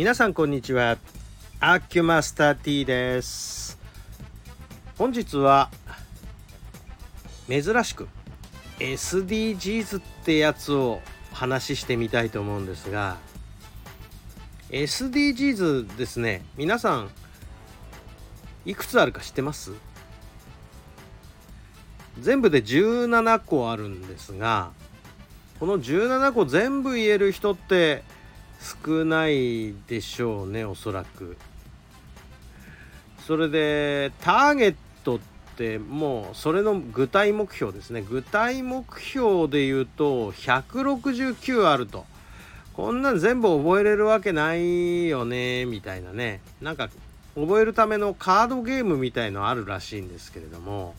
皆さんこんにちは。アッキュマスター T です。本日は珍しく SDGs ってやつを話してみたいと思うんですが SDGs ですね皆さんいくつあるか知ってます？全部で17個あるんですがこの17個全部言える人って少ないでしょうねおそらく。それでターゲットってもうそれの具体目標ですね。具体目標で言うと169あると。こんなん全部覚えれるわけないよねみたいなね。なんか覚えるためのカードゲームみたいのあるらしいんですけれども。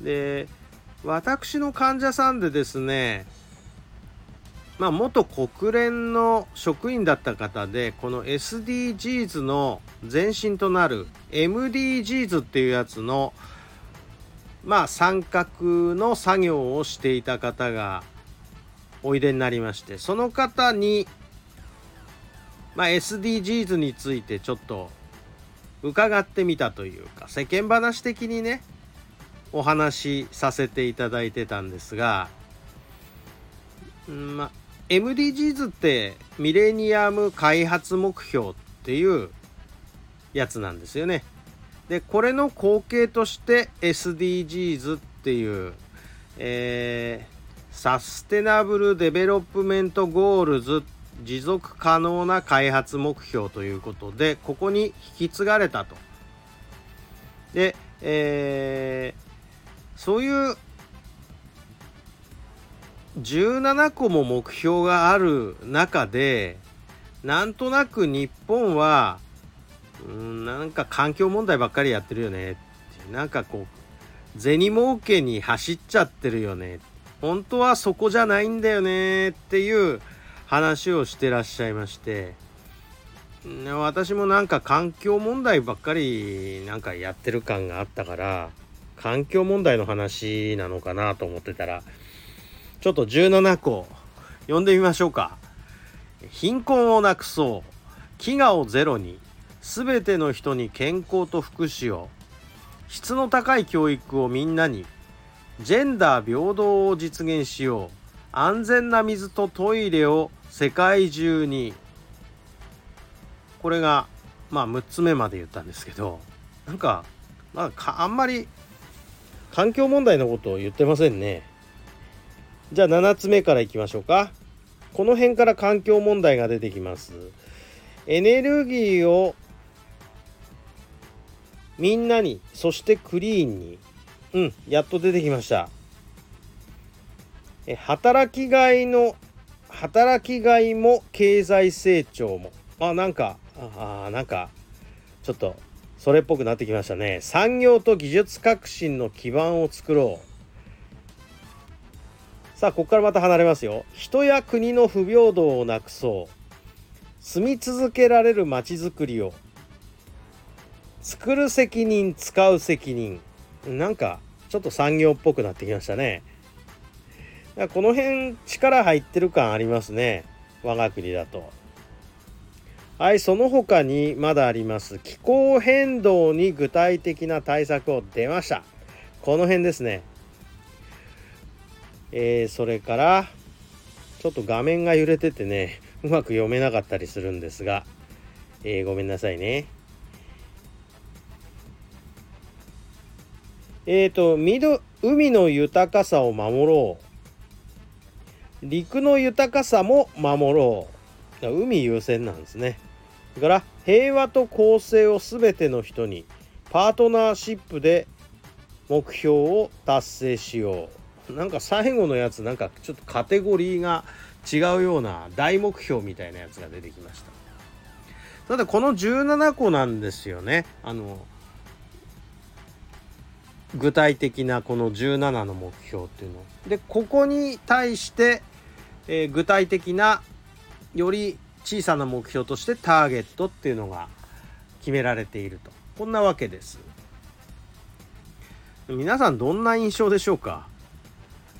で私の患者さんでですねまあ、元国連の職員だった方でこの SDGs の前身となる MDGs っていうやつのまあ参画の作業をしていた方がおいでになりましてその方に、まあ、SDGs についてちょっと伺ってみたというか世間話的にねお話しさせていただいてたんですが、うんまあ MDGs ってミレニアム開発目標っていうやつなんですよね。でこれの後継として SDGs っていう、えー、 Sustainable Development Goals持続可能な開発目標ということでここに引き継がれたと。で、えー、そういう17個も目標がある中でなんとなく日本はうんなんか環境問題ばっかりやってるよね。なんかこう銭儲けに走っちゃってるよね。本当はそこじゃないんだよね。っていう話をしてらっしゃいまして。私もなんか環境問題ばっかりなんかやってる感があったから環境問題の話なのかなと思ってたらちょっと17個読んでみましょうか。貧困をなくそう。飢餓をゼロに。すべての人に健康と福祉を。質の高い教育をみんなに。ジェンダー平等を実現しよう。安全な水とトイレを世界中に。これが、まあ6つ目まで言ったんですけど、なんか、まあ、あんまり環境問題のことを言ってませんね。じゃあ7つ目からいきましょうか。この辺から環境問題が出てきます。エネルギーをみんなにそしてクリーンに。うんやっと出てきました。え働きがいの働きがいも経済成長も。あなんかあなんかちょっとそれっぽくなってきましたね。産業と技術革新の基盤を作ろう。さあここからまた離れますよ。人や国の不平等をなくそう。住み続けられるまちづくりを。作る責任使う責任。なんかちょっと産業っぽくなってきましたね。この辺力入ってる感ありますね。我が国だと。はいその他にまだあります。気候変動に具体的な対策を出ました。この辺ですね。えー、それからちょっと画面が揺れててねうまく読めなかったりするんですが、えー、ごめんなさいね。えっ、ー、と海の豊かさを守ろう陸の豊かさも守ろう海優先なんですね。それから平和と公正を全ての人にパートナーシップで目標を達成しよう。なんか最後のやつなんかちょっとカテゴリーが違うような大目標みたいなやつが出てきました。ただこの17個なんですよね。あの具体的なこの17の目標っていうの。でここに対して、えー、具体的なより小さな目標としてターゲットっていうのが決められていると。こんなわけです。皆さんどんな印象でしょうか？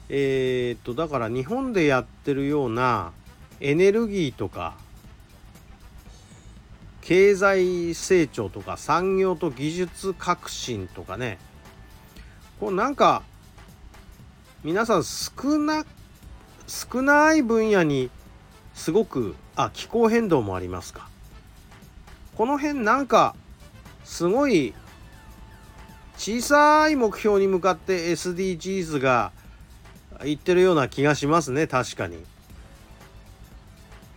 えー、っとだから日本でやってるようなエネルギーとか経済成長とか産業と技術革新とかね。こうなんか皆さん少な少ない分野にすごくあ気候変動もありますか。この辺なんかすごい小さい目標に向かって SDGs が言ってるような気がしますね確かに。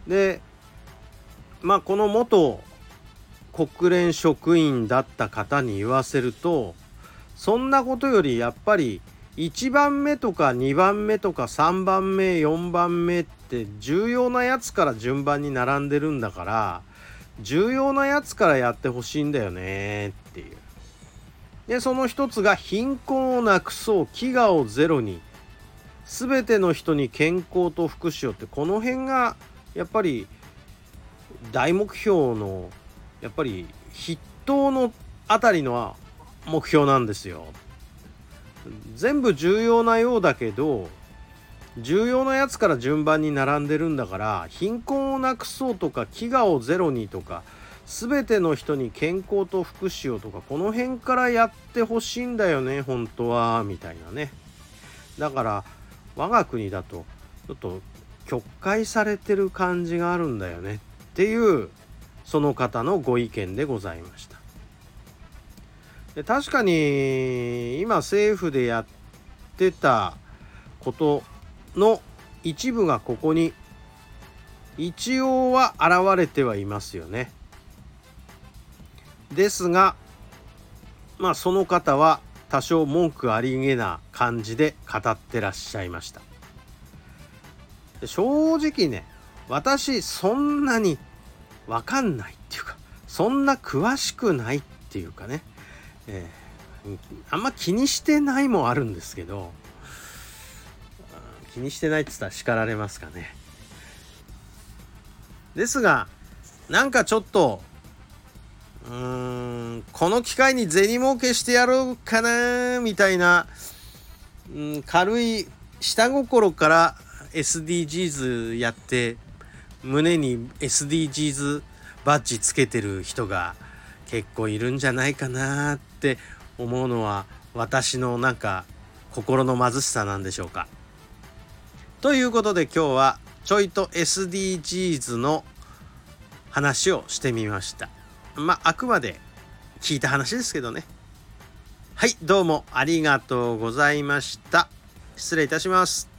でまあこの元国連職員だった方に言わせるとそんなことよりやっぱり1番目とか2番目とか3番目4番目って重要なやつから順番に並んでるんだから重要なやつからやってほしいんだよねっていう。でその一つが貧困をなくそう飢餓をゼロに全ての人に健康と福祉をってこの辺がやっぱり大目標のやっぱり筆頭のあたりの目標なんですよ。全部重要なようだけど重要なやつから順番に並んでるんだから貧困をなくそうとか飢餓をゼロにとか全ての人に健康と福祉をとかこの辺からやってほしいんだよね本当はみたいなねだから我が国だとちょっと曲解されてる感じがあるんだよねっていうその方のご意見でございましたで確かに今政府でやってたことの一部がここに一応は現れてはいますよね。ですがまあその方は多少文句ありげな感じで語ってらっしゃいました。正直ね私そんなに分かんないっていうかそんな詳しくないっていうかねえー、あんま気にしてないもあるんですけど気にしてないって言ったら叱られますかねですがなんかちょっとうーんこの機会に銭儲けしてやろうかなみたいな、うん、軽い下心から SDGs やって胸に SDGs バッジつけてる人が結構いるんじゃないかなって思うのは私のなんか心の貧しさなんでしょうか。ということで今日はちょいと SDGs の話をしてみました。まああくまで聞いた話ですけどね。はいどうもありがとうございました。失礼いたします。